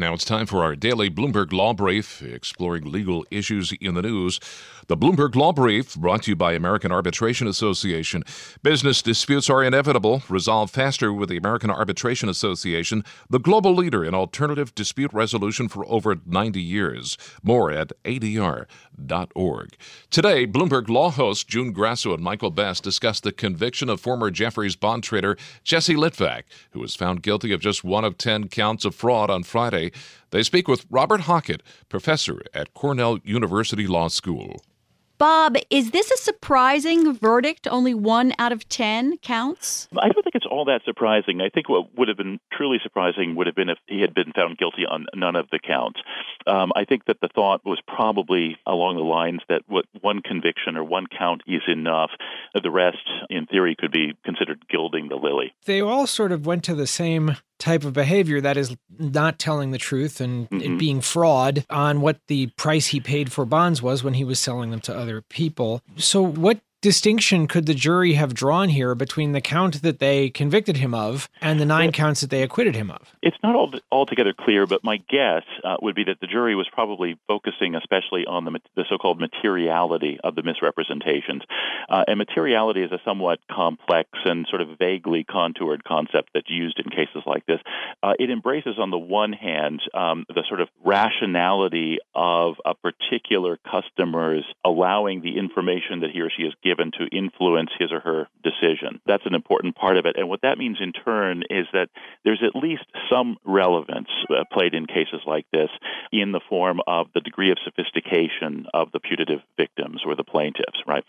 Now it's time for our daily Bloomberg Law Brief, exploring legal issues in the news. The Bloomberg Law Brief, brought to you by American Arbitration Association. Business disputes are inevitable. Resolve faster with the American Arbitration Association, the global leader in alternative dispute resolution for over 90 years. More at adr.org. Today, Bloomberg Law hosts June Grasso and Michael Best discuss the conviction of former Jefferies bond trader Jesse Litvak, who was found guilty of just one of 10 counts of fraud on Friday. They speak with Robert Hockett, professor at Cornell University Law School. Bob, is this a surprising verdict? Only one out of 10 counts? I don't think it's all that surprising. I think what would have been truly surprising would have been if he had been found guilty on none of the counts. Um, I think that the thought was probably along the lines that what one conviction or one count is enough. The rest, in theory, could be considered gilding the lily. They all sort of went to the same type of behavior that is not telling the truth and mm-hmm. it being fraud on what the price he paid for bonds was when he was selling them to other people. So, what distinction could the jury have drawn here between the count that they convicted him of and the nine counts that they acquitted him of? It's not all, altogether clear, but my guess uh, would be that the jury was probably focusing especially on the, the so-called materiality of the misrepresentations. Uh, and materiality is a somewhat complex and sort of vaguely contoured concept that's used in cases like this. Uh, it embraces, on the one hand, um, the sort of rationality of a particular customer's allowing the information that he or she is given given to influence his or her decision. That's an important part of it. And what that means in turn is that there's at least some relevance uh, played in cases like this in the form of the degree of sophistication of the putative victims or the plaintiffs, right?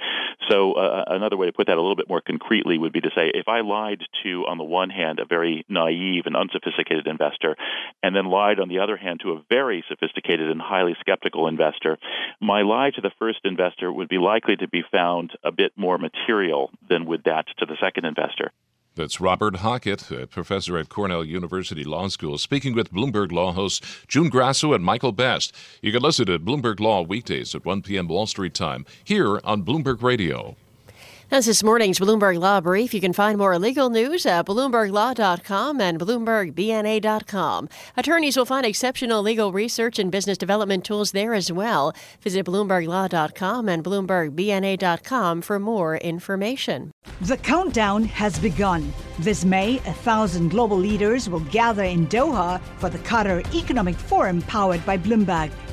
So uh, another way to put that a little bit more concretely would be to say if I lied to, on the one hand, a very naive and unsophisticated investor, and then lied, on the other hand, to a very sophisticated and highly skeptical investor, my lie to the first investor would be likely to be found a bit more material than would that to the second investor. That's Robert Hockett, a professor at Cornell University Law School, speaking with Bloomberg Law hosts June Grasso and Michael Best. You can listen to Bloomberg Law weekdays at 1 p.m. Wall Street time here on Bloomberg Radio. That's this morning's Bloomberg Law Brief. You can find more legal news at BloombergLaw.com and BloombergBNA.com. Attorneys will find exceptional legal research and business development tools there as well. Visit BloombergLaw.com and BloombergBNA.com for more information. The countdown has begun. This May, a thousand global leaders will gather in Doha for the Qatar Economic Forum powered by Bloomberg,